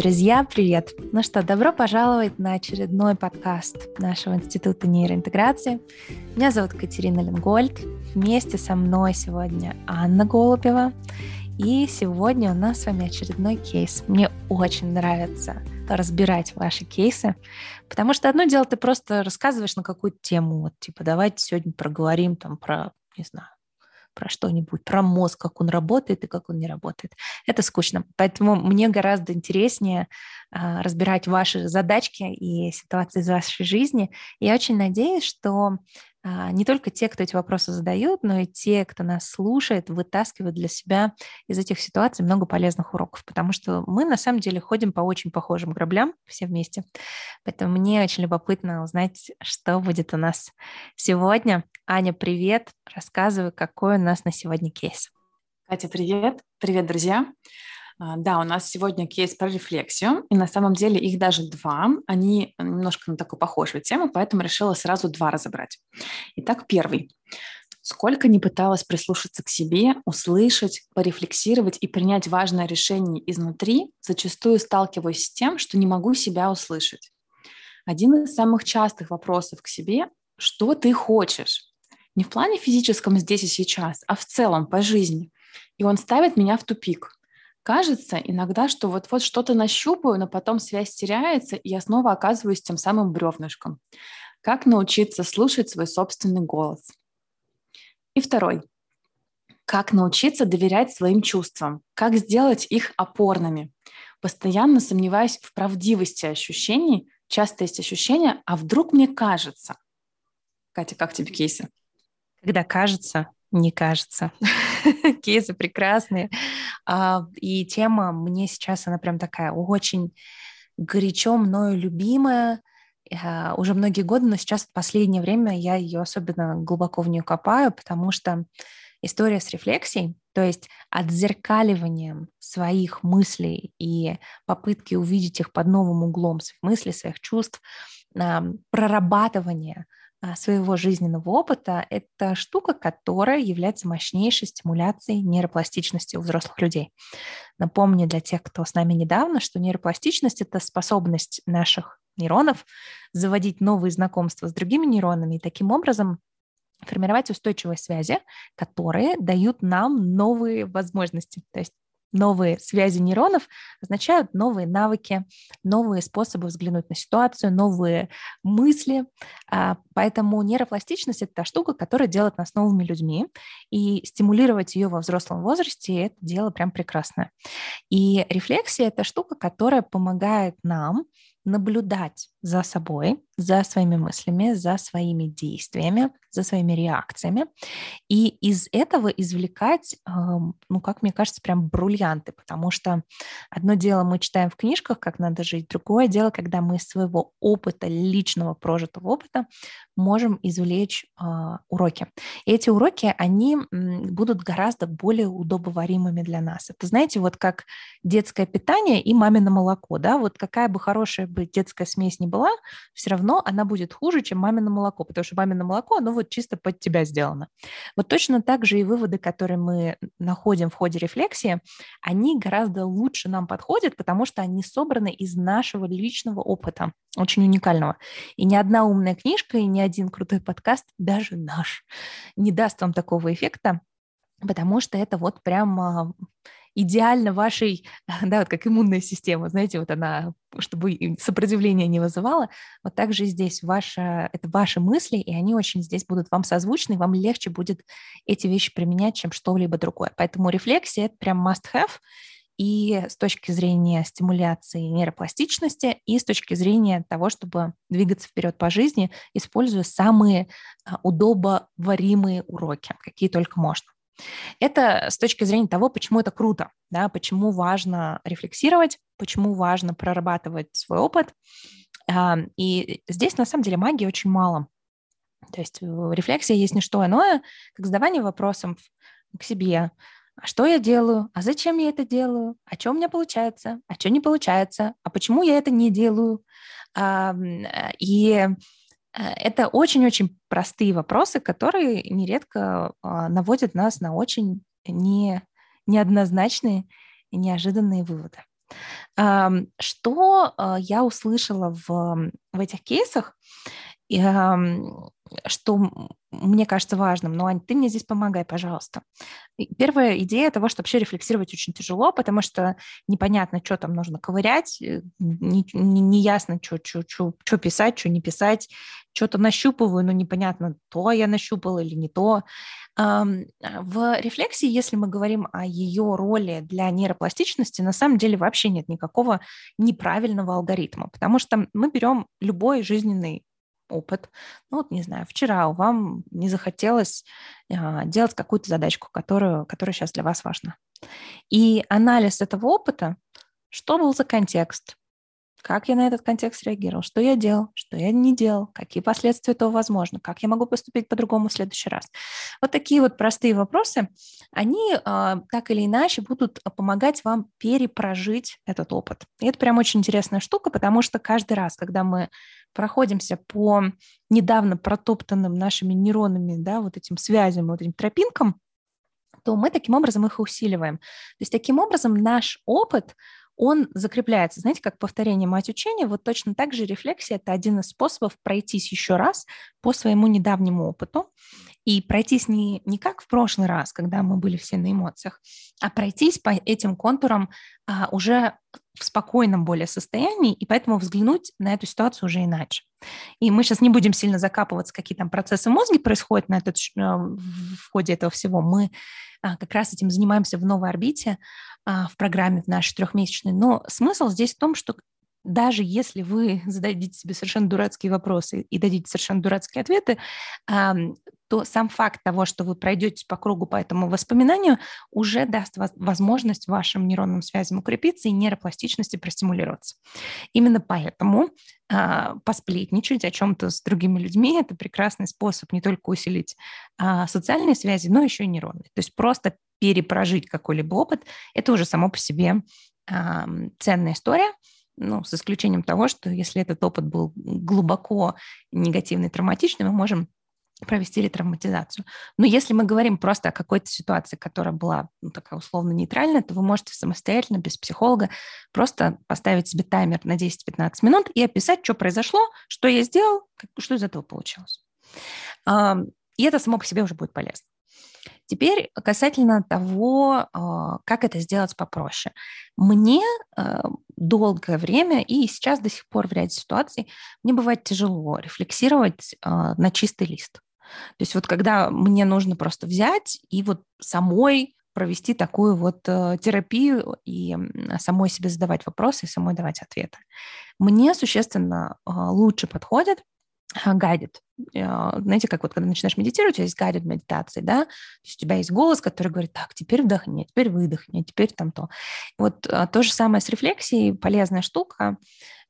Друзья, привет! Ну что, добро пожаловать на очередной подкаст нашего Института нейроинтеграции. Меня зовут Катерина Ленгольд. Вместе со мной сегодня Анна Голубева. И сегодня у нас с вами очередной кейс. Мне очень нравится разбирать ваши кейсы, потому что одно дело, ты просто рассказываешь на какую-то тему, вот типа давайте сегодня проговорим там про, не знаю, про что-нибудь, про мозг, как он работает и как он не работает. Это скучно. Поэтому мне гораздо интереснее а, разбирать ваши задачки и ситуации из вашей жизни. Я очень надеюсь, что не только те, кто эти вопросы задают, но и те, кто нас слушает, вытаскивают для себя из этих ситуаций много полезных уроков, потому что мы на самом деле ходим по очень похожим граблям все вместе. Поэтому мне очень любопытно узнать, что будет у нас сегодня. Аня, привет! Рассказывай, какой у нас на сегодня кейс. Катя, привет! Привет, друзья! А, да, у нас сегодня кейс про рефлексию, и на самом деле их даже два. Они немножко на такую похожую тему, поэтому решила сразу два разобрать. Итак, первый. Сколько не пыталась прислушаться к себе, услышать, порефлексировать и принять важное решение изнутри, зачастую сталкиваюсь с тем, что не могу себя услышать. Один из самых частых вопросов к себе – что ты хочешь? Не в плане физическом здесь и сейчас, а в целом по жизни. И он ставит меня в тупик – Кажется иногда, что вот-вот что-то нащупаю, но потом связь теряется, и я снова оказываюсь тем самым бревнышком. Как научиться слушать свой собственный голос? И второй. Как научиться доверять своим чувствам? Как сделать их опорными? Постоянно сомневаюсь в правдивости ощущений. Часто есть ощущение, а вдруг мне кажется? Катя, как тебе кейсы? Когда кажется, не кажется. Кейсы прекрасные. А, и тема мне сейчас, она прям такая очень горячо мною любимая, а, уже многие годы, но сейчас в последнее время я ее особенно глубоко в нее копаю, потому что история с рефлексией, то есть отзеркаливанием своих мыслей и попытки увидеть их под новым углом, своих мыслей, своих чувств, прорабатывание своего жизненного опыта, это штука, которая является мощнейшей стимуляцией нейропластичности у взрослых людей. Напомню для тех, кто с нами недавно, что нейропластичность — это способность наших нейронов заводить новые знакомства с другими нейронами и таким образом формировать устойчивые связи, которые дают нам новые возможности. То есть Новые связи нейронов означают новые навыки, новые способы взглянуть на ситуацию, новые мысли. А, поэтому нейропластичность — это та штука, которая делает нас новыми людьми, и стимулировать ее во взрослом возрасте — это дело прям прекрасное. И рефлексия — это штука, которая помогает нам наблюдать за собой, за своими мыслями, за своими действиями, за своими реакциями. И из этого извлекать, ну, как мне кажется, прям бриллианты, потому что одно дело мы читаем в книжках, как надо жить, другое дело, когда мы из своего опыта, личного прожитого опыта, можем извлечь а, уроки. И эти уроки, они будут гораздо более удобоваримыми для нас. Это, знаете, вот как детское питание и мамино молоко, да, вот какая бы хорошая бы детская смесь не была, все равно она будет хуже, чем мамино молоко, потому что мамино молоко, оно вот чисто под тебя сделано. Вот точно так же и выводы, которые мы находим в ходе рефлексии, они гораздо лучше нам подходят, потому что они собраны из нашего личного опыта, очень уникального. И ни одна умная книжка, и ни один крутой подкаст, даже наш, не даст вам такого эффекта, потому что это вот прям идеально вашей, да, вот как иммунная система, знаете, вот она, чтобы сопротивление не вызывала, вот так же здесь ваша, это ваши мысли, и они очень здесь будут вам созвучны, вам легче будет эти вещи применять, чем что-либо другое. Поэтому рефлексия — это прям must-have, и с точки зрения стимуляции нейропластичности, и с точки зрения того, чтобы двигаться вперед по жизни, используя самые а, удобоваримые уроки, какие только можно. Это с точки зрения того, почему это круто, да, почему важно рефлексировать, почему важно прорабатывать свой опыт. И здесь, на самом деле, магии очень мало. То есть рефлексия есть не что иное, как задавание вопросов к себе. А что я делаю? А зачем я это делаю? А что у меня получается? А что не получается? А почему я это не делаю? И Э, это очень-очень простые вопросы, которые нередко а, наводят нас на очень не, неоднозначные и неожиданные выводы. Что э, я услышала в, в этих кейсах, что мне кажется важным. Но, Ань, ты мне здесь помогай, пожалуйста. Первая идея того, что вообще рефлексировать очень тяжело, потому что непонятно, что там нужно ковырять, э, неясно, не, не что, что, что, что писать, что не писать. Что-то нащупываю, но непонятно, то я нащупала или не то. В рефлексии, если мы говорим о ее роли для нейропластичности, на самом деле вообще нет никакого неправильного алгоритма, потому что мы берем любой жизненный опыт. Ну, вот, не знаю, вчера вам не захотелось а, делать какую-то задачку, которую, которая сейчас для вас важна. И анализ этого опыта, что был за контекст, как я на этот контекст реагировал, что я делал, что я не делал, какие последствия этого возможны, как я могу поступить по-другому в следующий раз. Вот такие вот простые вопросы, они э, так или иначе будут помогать вам перепрожить этот опыт. И это прям очень интересная штука, потому что каждый раз, когда мы проходимся по недавно протоптанным нашими нейронами, да, вот этим связям, вот этим тропинкам, то мы таким образом их усиливаем. То есть таким образом наш опыт, он закрепляется. Знаете, как повторение мать учения, вот точно так же рефлексия – это один из способов пройтись еще раз по своему недавнему опыту и пройтись не, не как в прошлый раз, когда мы были все на эмоциях, а пройтись по этим контурам а, уже в спокойном более состоянии, и поэтому взглянуть на эту ситуацию уже иначе. И мы сейчас не будем сильно закапываться, какие там процессы мозга происходят на этот, э, в ходе этого всего. Мы а, как раз этим занимаемся в новой орбите, а, в программе в нашей трехмесячной. Но смысл здесь в том, что даже если вы зададите себе совершенно дурацкие вопросы и дадите совершенно дурацкие ответы, то сам факт того, что вы пройдете по кругу по этому воспоминанию, уже даст возможность вашим нейронным связям укрепиться и нейропластичности простимулироваться. Именно поэтому а, посплетничать о чем-то с другими людьми – это прекрасный способ не только усилить а, социальные связи, но еще и нейронные. То есть просто перепрожить какой-либо опыт – это уже само по себе ценная история – ну, с исключением того, что если этот опыт был глубоко негативный, травматичный, мы можем провести ретравматизацию. Но если мы говорим просто о какой-то ситуации, которая была ну, такая условно нейтральная, то вы можете самостоятельно, без психолога, просто поставить себе таймер на 10-15 минут и описать, что произошло, что я сделал, что из этого получилось. И это само по себе уже будет полезно. Теперь касательно того, а, как это сделать попроще. Мне а, долгое время и сейчас до сих пор в ряде ситуаций мне бывает тяжело рефлексировать а, на чистый лист. То есть вот когда мне нужно просто взять и вот самой провести такую вот терапию и самой себе задавать вопросы и самой давать ответы. Мне существенно лучше подходит гайдит. Э, знаете, как вот когда начинаешь медитировать, у тебя есть гайдед медитации, да, то есть у тебя есть голос, который говорит, так, теперь вдохни, теперь выдохни, теперь там то. Вот а, то же самое с рефлексией, полезная штука,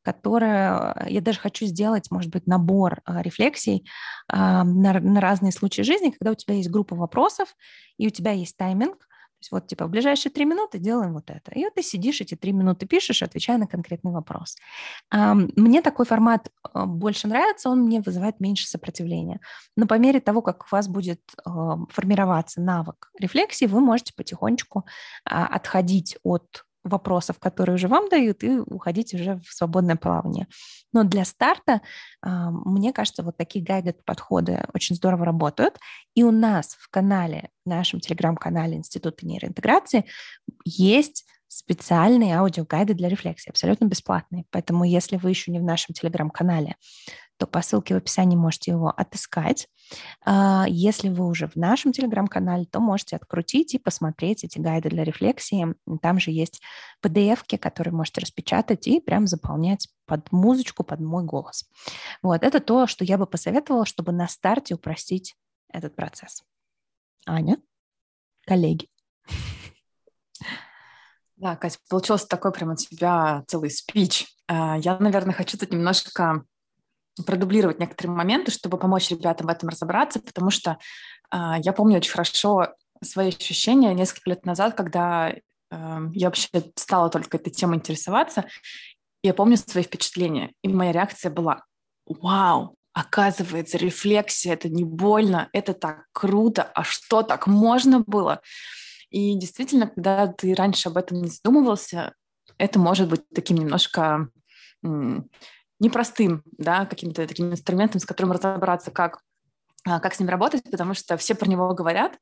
которая, я даже хочу сделать, может быть, набор рефлексий на, на разные случаи жизни, когда у тебя есть группа вопросов, и у тебя есть тайминг, есть вот типа в ближайшие три минуты делаем вот это. И вот ты сидишь эти три минуты пишешь, отвечая на конкретный вопрос. Мне такой формат а, больше нравится, он мне вызывает меньше сопротивления. Но по мере того, как у вас будет формироваться навык рефлексии, вы можете потихонечку а, отходить от вопросов, которые уже вам дают, и уходить уже в свободное плавание. Но для старта, а, мне кажется, вот такие гайды подходы очень здорово работают. И у нас в канале, в нашем телеграм-канале Института нейроинтеграции есть специальные аудиогайды для рефлексии, абсолютно бесплатные. Поэтому, если вы еще не в нашем телеграм-канале, то по ссылке в описании можете его отыскать. А, если вы уже в нашем телеграм-канале, то можете открутить и посмотреть эти гайды для рефлексии. Там же есть pdf которые можете распечатать и прям заполнять под музычку, под мой голос. Вот, это то, что я бы посоветовала, чтобы на старте упростить этот процесс. Аня, коллеги. Да, Катя, получился такой прям у тебя целый спич. А, я, наверное, хочу тут немножко продублировать некоторые моменты, чтобы помочь ребятам в этом разобраться, потому что э, я помню очень хорошо свои ощущения несколько лет назад, когда э, я вообще стала только этой темой интересоваться. Я помню свои впечатления, и моя реакция была «Вау, оказывается, рефлексия – это не больно, это так круто, а что, так можно было?» И действительно, когда ты раньше об этом не задумывался, это может быть таким немножко непростым, да, каким-то таким инструментом, с которым разобраться, как а, как с ним работать, потому что все про него говорят,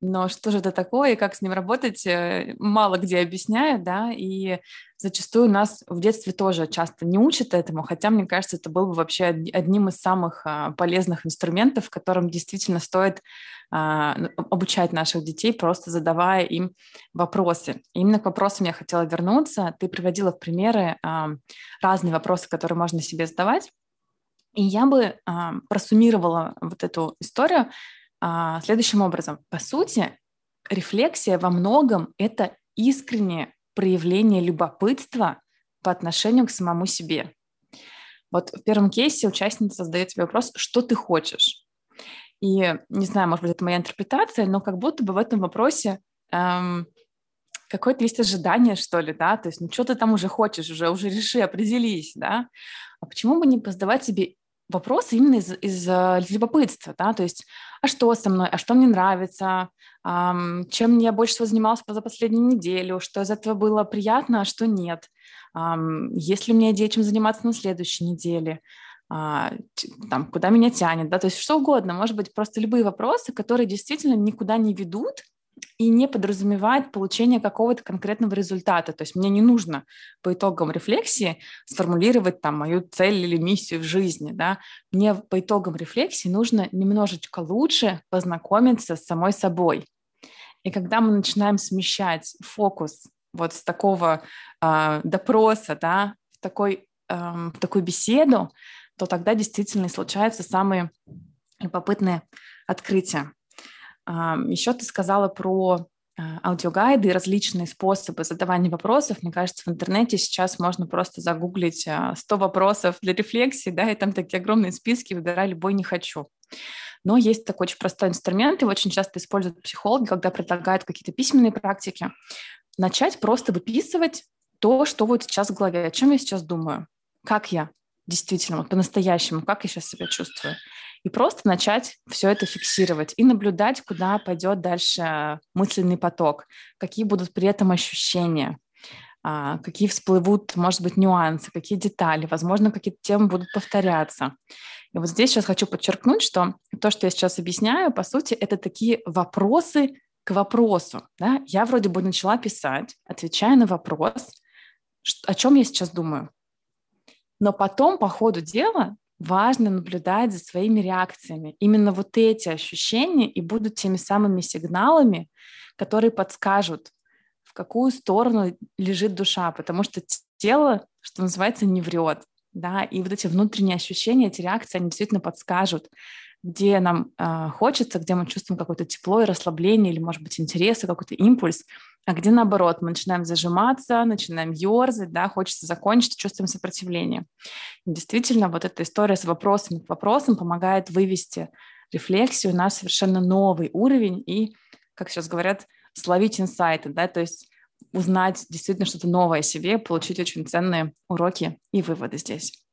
но что же это такое и как с ним работать, э, мало где объясняют, да, и зачастую нас в детстве тоже часто не учат этому, хотя, мне кажется, это был бы вообще одним из самых а, полезных инструментов, которым действительно стоит а, обучать наших детей, просто задавая им вопросы. И именно к вопросам я хотела вернуться. Ты приводила в примеры разные вопросы, которые можно себе задавать. И я бы а, просуммировала вот эту историю а, следующим образом. По сути, рефлексия во многом это искреннее проявление любопытства по отношению к самому себе. Вот в первом кейсе участница задает себе вопрос, что ты хочешь? И не знаю, может быть, это моя интерпретация, но как будто бы в этом вопросе эм, какое-то есть ожидание, что ли, да, то есть, ну, что ты там уже хочешь, уже, уже реши, определись, да, а почему бы не задавать себе вопросы именно из, э, из любопытства, да, то есть, а что со мной, а что мне нравится, эм, чем я больше всего занималась за последнюю неделю, что из этого было приятно, а что нет, эм, есть ли у меня идея, чем заниматься на следующей неделе, а, там, куда меня тянет, да, то есть что угодно, может быть, просто любые вопросы, которые действительно никуда не ведут, и не подразумевает получение какого-то конкретного результата. То есть мне не нужно по итогам рефлексии сформулировать там мою цель или миссию в жизни. Да? Мне по итогам рефлексии нужно немножечко лучше познакомиться с самой собой. И когда мы начинаем смещать фокус вот с такого э, допроса, да, в, такой, э, в такую беседу, то тогда действительно случаются самые любопытные открытия. Еще ты сказала про а, аудиогайды и различные способы задавания вопросов. Мне кажется, в интернете сейчас можно просто загуглить 100 а, вопросов для рефлексии, да, и там такие огромные списки, выбирай любой «не хочу». Но есть такой очень простой инструмент, его очень часто используют психологи, когда предлагают какие-то письменные практики. Начать просто выписывать то, что вот сейчас в голове, о чем я сейчас думаю, как я действительно, вот по-настоящему, как я сейчас себя чувствую и просто начать все это фиксировать и наблюдать, куда пойдет дальше мысленный поток, какие будут при этом ощущения, а, какие всплывут, может быть, нюансы, какие детали, возможно, какие-то темы будут повторяться. И вот здесь сейчас хочу подчеркнуть, что то, что я сейчас объясняю, по сути, это такие вопросы к вопросу. Да? Я вроде бы начала писать, отвечая на вопрос, о чем я сейчас думаю. Но потом, по ходу дела, важно наблюдать за своими реакциями. Именно вот эти ощущения и будут теми самыми сигналами, которые подскажут, в какую сторону лежит душа, потому что тело, что называется, не врет. Да? И вот эти внутренние ощущения, эти реакции, они действительно подскажут, где нам э, хочется, где мы чувствуем какое-то тепло и расслабление, или, может быть, интерес какой-то импульс, а где наоборот, мы начинаем зажиматься, начинаем ерзать, да, хочется закончить, чувствуем сопротивление. И действительно, вот эта история с вопросами к вопросам помогает вывести рефлексию на совершенно новый уровень и, как сейчас говорят, словить инсайты, да, то есть узнать действительно что-то новое о себе, получить очень ценные уроки и выводы здесь.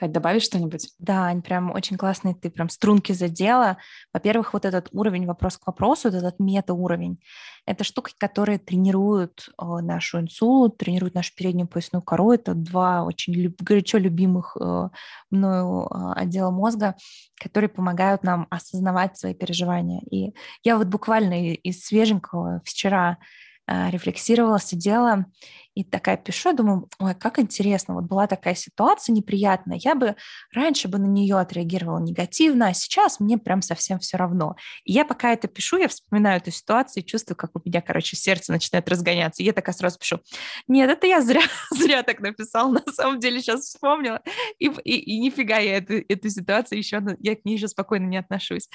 Кать, добавить что-нибудь? Да, Ань, прям очень классный, ты прям струнки задела. Во-первых, вот этот уровень вопрос к вопросу, вот этот мета-уровень, это штуки, которые тренируют э, нашу инсулу, тренируют нашу переднюю поясную кору. Это два очень люб- горячо любимых э, мною э, отдела мозга, которые помогают нам осознавать свои переживания. И я вот буквально из свеженького вчера э, рефлексировала, сидела и такая пишу, думаю, ой, как интересно, вот была такая ситуация неприятная, я бы раньше бы на нее отреагировала негативно, а сейчас мне прям совсем все равно. И я пока это пишу, я вспоминаю эту ситуацию и чувствую, как у меня, короче, сердце начинает разгоняться. И я такая сразу пишу, нет, это я зря, зря так написал, на самом деле сейчас вспомнила, и, и, и нифига я эту, эту ситуацию еще, я к ней еще спокойно не отношусь.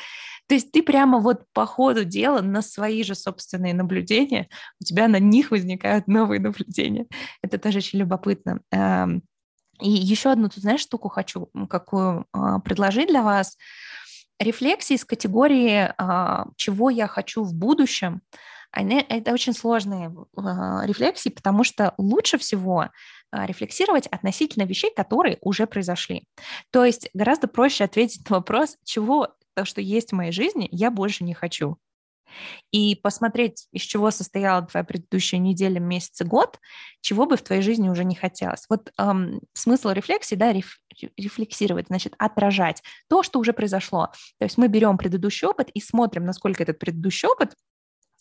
То есть ты прямо вот по ходу дела на свои же собственные наблюдения, у тебя на них возникают новые наблюдения чтения. Это тоже очень любопытно. Эм, и еще одну, тут знаешь, штуку хочу какую а, предложить для вас. Рефлексии из категории а, «чего я хочу в будущем» это очень сложные а, рефлексии, потому что лучше всего рефлексировать относительно вещей, которые уже произошли. То есть гораздо проще ответить на вопрос, чего то, что есть в моей жизни, я больше не хочу. И посмотреть, из чего состояла твоя предыдущая неделя, месяц год, чего бы в твоей жизни уже не хотелось. Вот эм, смысл рефлексии, да, реф, рефлексировать, значит, отражать то, что уже произошло. То есть мы берем предыдущий опыт и смотрим, насколько этот предыдущий опыт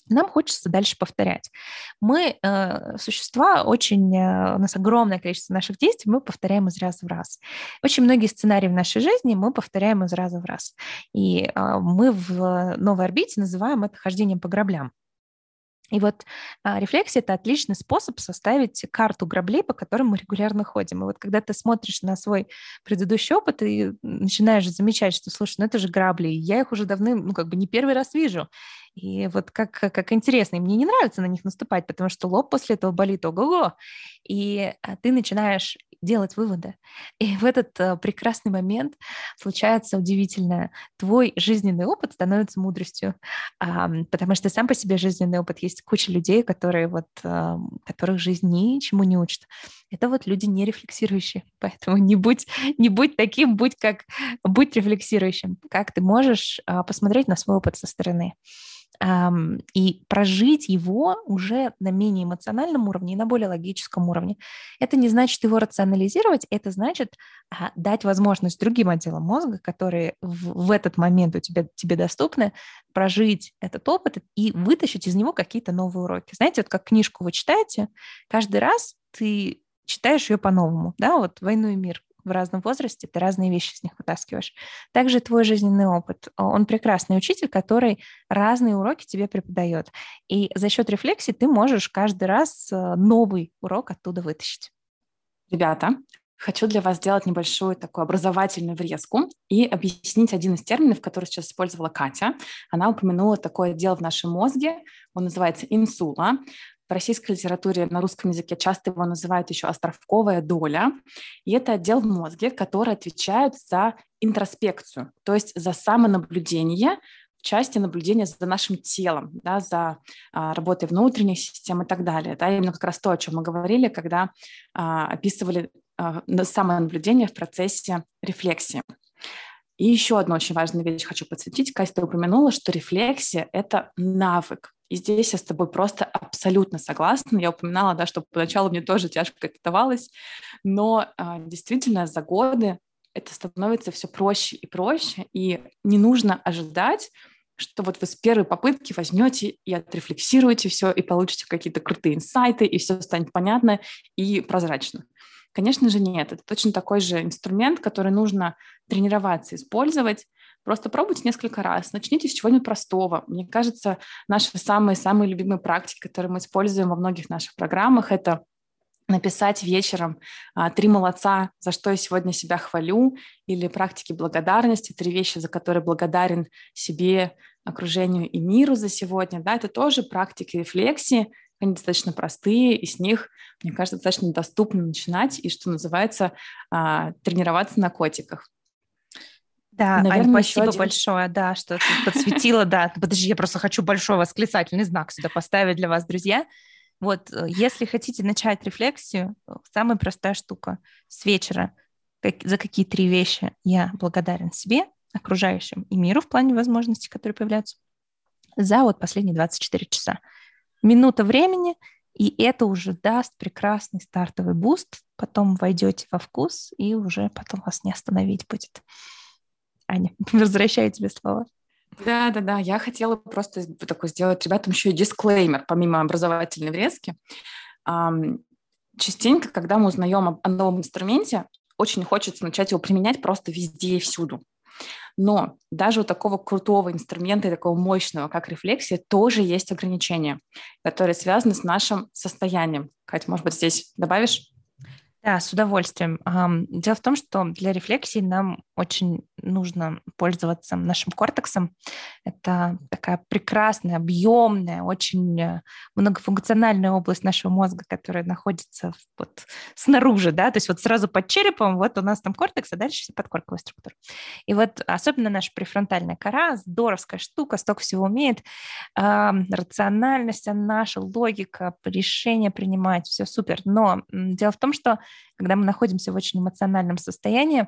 нам хочется дальше повторять. Мы э, существа очень, э, у нас огромное количество наших действий мы повторяем из раза в раз. Очень многие сценарии в нашей жизни мы повторяем из раза в раз. И э, мы в новой орбите называем это хождением по граблям. И вот а, рефлексия – это отличный способ составить карту граблей, по которым мы регулярно ходим. И вот когда ты смотришь на свой предыдущий опыт и начинаешь замечать, что, слушай, ну это же грабли, я их уже давным, ну как бы не первый раз вижу. И вот как, как интересно, и мне не нравится на них наступать, потому что лоб после этого болит ого-го. И а, ты начинаешь делать выводы. И в этот uh, прекрасный момент случается удивительное. Твой жизненный опыт становится мудростью, потому что сам по себе жизненный опыт есть куча людей, которые вот, которых жизнь ничему не учит. Это вот люди не рефлексирующие, поэтому не будь, не будь таким, будь как, будь рефлексирующим. Как ты можешь посмотреть на свой опыт со стороны и прожить его уже на менее эмоциональном уровне и на более логическом уровне. Это не значит его рационализировать, это значит а, дать возможность другим отделам мозга, которые в, в этот момент у тебя, тебе доступны, прожить этот опыт и вытащить из него какие-то новые уроки. Знаете, вот как книжку вы читаете, каждый раз ты читаешь ее по-новому, да, вот «Войну и мир», в разном возрасте, ты разные вещи из них вытаскиваешь. Также твой жизненный опыт. Он прекрасный учитель, который разные уроки тебе преподает. И за счет рефлексии ты можешь каждый раз э, новый урок оттуда вытащить. Ребята, Хочу для вас сделать небольшую такую образовательную врезку и объяснить один из терминов, который сейчас использовала Катя. Она упомянула такое отдел в нашем мозге, он называется инсула. В российской литературе на русском языке часто его называют еще островковая доля. И это отдел в мозге, который отвечает за интроспекцию, то есть за самонаблюдение в части наблюдения за нашим телом, да, за а, работой внутренних систем и так далее. Да, именно как раз то, о чем мы говорили, когда а, описывали а, самонаблюдение в процессе рефлексии. И еще одну очень важную вещь хочу подсветить. Катя упомянула, что рефлексия – это навык. И здесь я с тобой просто абсолютно согласна. Я упоминала, да, что поначалу мне тоже тяжко это давалось, но а, действительно за годы это становится все проще и проще, и не нужно ожидать, что вот вы с первой попытки возьмете и отрефлексируете все, и получите какие-то крутые инсайты, и все станет понятно и прозрачно. Конечно же, нет. Это точно такой же инструмент, который нужно тренироваться, использовать. Просто пробуйте несколько раз. Начните с чего-нибудь простого. Мне кажется, наши самые-самые любимые практики, которые мы используем во многих наших программах, это написать вечером а, три молодца, за что я сегодня себя хвалю, или практики благодарности, три вещи, за которые благодарен себе, окружению и миру за сегодня. Да, это тоже практики рефлексии, они достаточно простые, и с них, мне кажется, достаточно доступно начинать и, что называется, а, тренироваться на котиках. Да, Наверное, Ань, спасибо один... большое, да, что ты подсветила, да. Подожди, я просто хочу большой восклицательный знак сюда поставить для вас, друзья. Вот, э, если хотите начать рефлексию, самая простая штука с вечера. Как, за какие три вещи я благодарен себе, окружающим и миру в плане возможностей, которые появляются за вот последние 24 часа минута времени, и это уже даст прекрасный стартовый boost. Потом войдете во вкус, и уже потом вас не остановить будет. Аня, возвращаю тебе слово. Да, да, да. Я хотела просто такой сделать ребятам еще и дисклеймер, помимо образовательной врезки. Частенько, когда мы узнаем о новом инструменте, очень хочется начать его применять просто везде и всюду. Но даже у такого крутого инструмента и такого мощного, как рефлексия, тоже есть ограничения, которые связаны с нашим состоянием. Катя, может быть, здесь добавишь? Да, с удовольствием. Дело в том, что для рефлексии нам очень нужно пользоваться нашим кортексом. Это такая прекрасная, объемная, очень э, многофункциональная область нашего мозга, которая находится вот снаружи, да, то есть вот сразу под черепом, вот у нас там кортекс, а дальше все подкорковая структура. И вот особенно наша префронтальная кора, здоровская штука, столько всего умеет. Рациональность наша, логика, решение принимать, все супер. Но дело в том, что когда мы находимся в очень эмоциональном состоянии,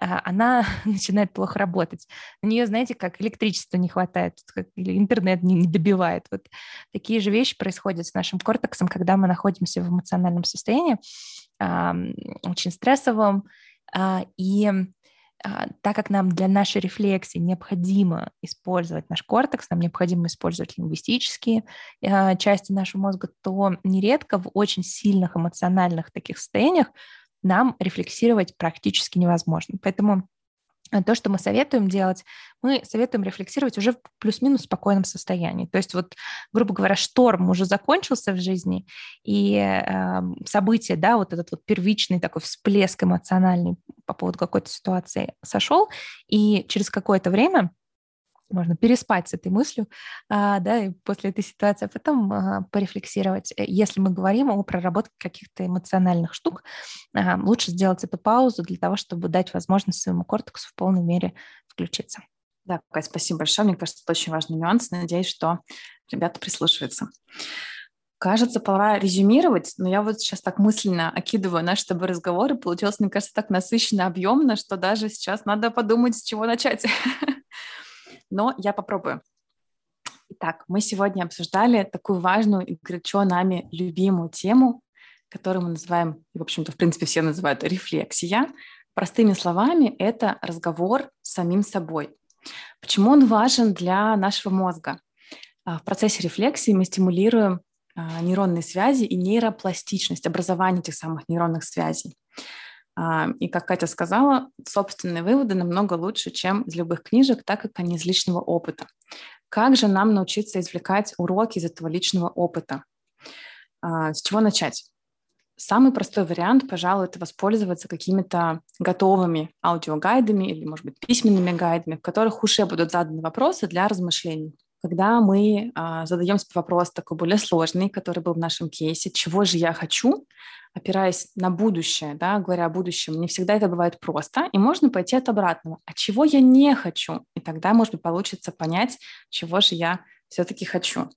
а, она начинает плохо работать. На нее, знаете, как электричества не хватает, как, интернет не, не добивает. Вот такие же вещи происходят с нашим кортексом, когда мы находимся в эмоциональном состоянии, очень стрессовом, а, и так как нам для нашей рефлексии необходимо использовать наш кортекс, нам необходимо использовать лингвистические а, части нашего мозга, то нередко в очень сильных эмоциональных таких состояниях нам рефлексировать практически невозможно. Поэтому а то, что мы советуем делать, мы советуем рефлексировать уже в плюс-минус спокойном состоянии. То есть вот, грубо говоря, шторм уже закончился в жизни, и э, событие, да, вот этот вот первичный такой всплеск эмоциональный по поводу какой-то ситуации сошел, и через какое-то время можно переспать с этой мыслью, а, да, и после этой ситуации, а потом а, порефлексировать. Э, если мы говорим о проработке каких-то эмоциональных штук, лучше сделать эту паузу для того, чтобы дать возможность своему кортексу в полной мере включиться. Да, Кать, спасибо большое. Мне кажется, это очень важный нюанс. Надеюсь, что ребята прислушиваются. Кажется, пора резюмировать, но я вот сейчас так мысленно окидываю наши с тобой разговоры. Получилось, мне кажется, так насыщенно, объемно, что даже сейчас надо подумать, с чего начать. но я попробую. Итак, мы сегодня обсуждали такую важную и горячо нами любимую тему, которую мы называем, и, в общем-то, в принципе, все называют рефлексия. Простыми словами, это разговор с самим собой. Почему он важен для нашего мозга? А, в процессе рефлексии мы стимулируем а, нейронные связи и нейропластичность, образование этих самых нейронных связей. А, и, как Катя сказала, собственные выводы намного лучше, чем из любых книжек, так как они из личного опыта. Как же нам научиться извлекать уроки из этого личного опыта? А, с чего начать? Самый простой вариант, пожалуй, это воспользоваться какими-то готовыми аудиогайдами или, может быть, письменными гайдами, в которых уже будут заданы вопросы для размышлений. Когда мы а, задаем себе вопрос такой более сложный, который был в нашем кейсе, чего же я хочу, опираясь на будущее, да, говоря о будущем, не всегда это бывает просто, и можно пойти от обратного. А чего я не хочу? И тогда, может быть, получится понять, чего же я все-таки хочу.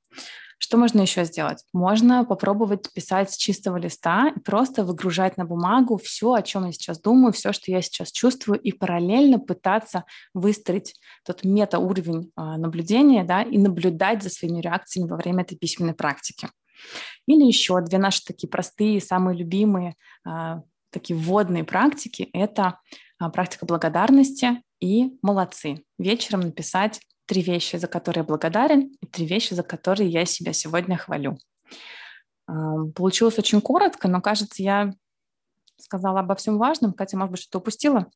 Что можно еще сделать? Можно попробовать писать с чистого листа и просто выгружать на бумагу все, о чем я сейчас думаю, все, что я сейчас чувствую, и параллельно пытаться выстроить тот метауровень а, наблюдения да, и наблюдать за своими реакциями во время этой письменной практики. Или еще две наши такие простые, самые любимые а, такие вводные практики – это а, практика благодарности и молодцы. Вечером написать три вещи, за которые я благодарен, и три вещи, за которые я себя сегодня хвалю. Получилось очень коротко, но, кажется, я сказала обо всем важном. Катя, может быть, что-то упустила?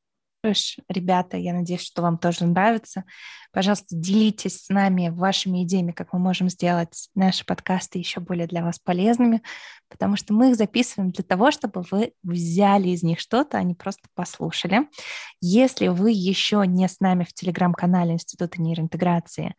Ребята, я надеюсь, что вам тоже нравится. Пожалуйста, делитесь с нами вашими идеями, как мы можем сделать наши подкасты еще более для вас полезными, потому что мы их записываем для того, чтобы вы взяли из них что-то, а не просто послушали. Если вы еще не с нами в телеграм-канале Института нейроинтеграции,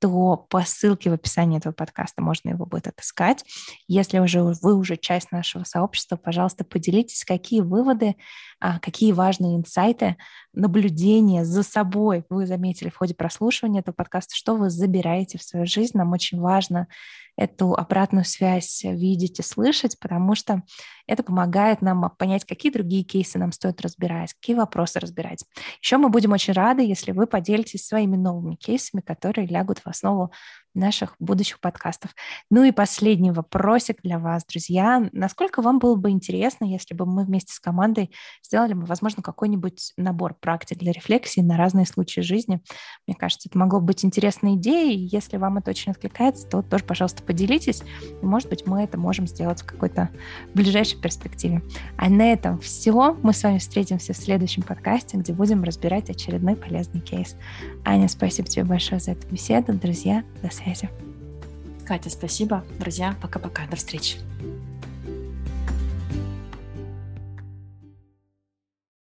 то по ссылке в описании этого подкаста можно его будет отыскать. Если уже вы уже часть нашего сообщества, пожалуйста, поделитесь, какие выводы, какие важные инсайты, наблюдения за собой вы заметили в ходе прослушивания этого подкаста, что вы забираете в свою жизнь. Нам очень важно эту обратную связь видеть и слышать, потому что это помогает нам понять, какие другие кейсы нам стоит разбирать, какие вопросы разбирать. Еще мы будем очень рады, если вы поделитесь своими новыми кейсами, которые лягут в основу наших будущих подкастов. Ну и последний вопросик для вас, друзья. Насколько вам было бы интересно, если бы мы вместе с командой сделали бы, возможно, какой-нибудь набор практик для рефлексии на разные случаи жизни? Мне кажется, это могло быть интересной идеей. Если вам это очень откликается, то тоже, пожалуйста, поделитесь. И, может быть, мы это можем сделать в какой-то ближайшей перспективе. А на этом все. Мы с вами встретимся в следующем подкасте, где будем разбирать очередной полезный кейс. Аня, спасибо тебе большое за эту беседу. Друзья, до связи. Катя, спасибо. Друзья, пока-пока. До встречи.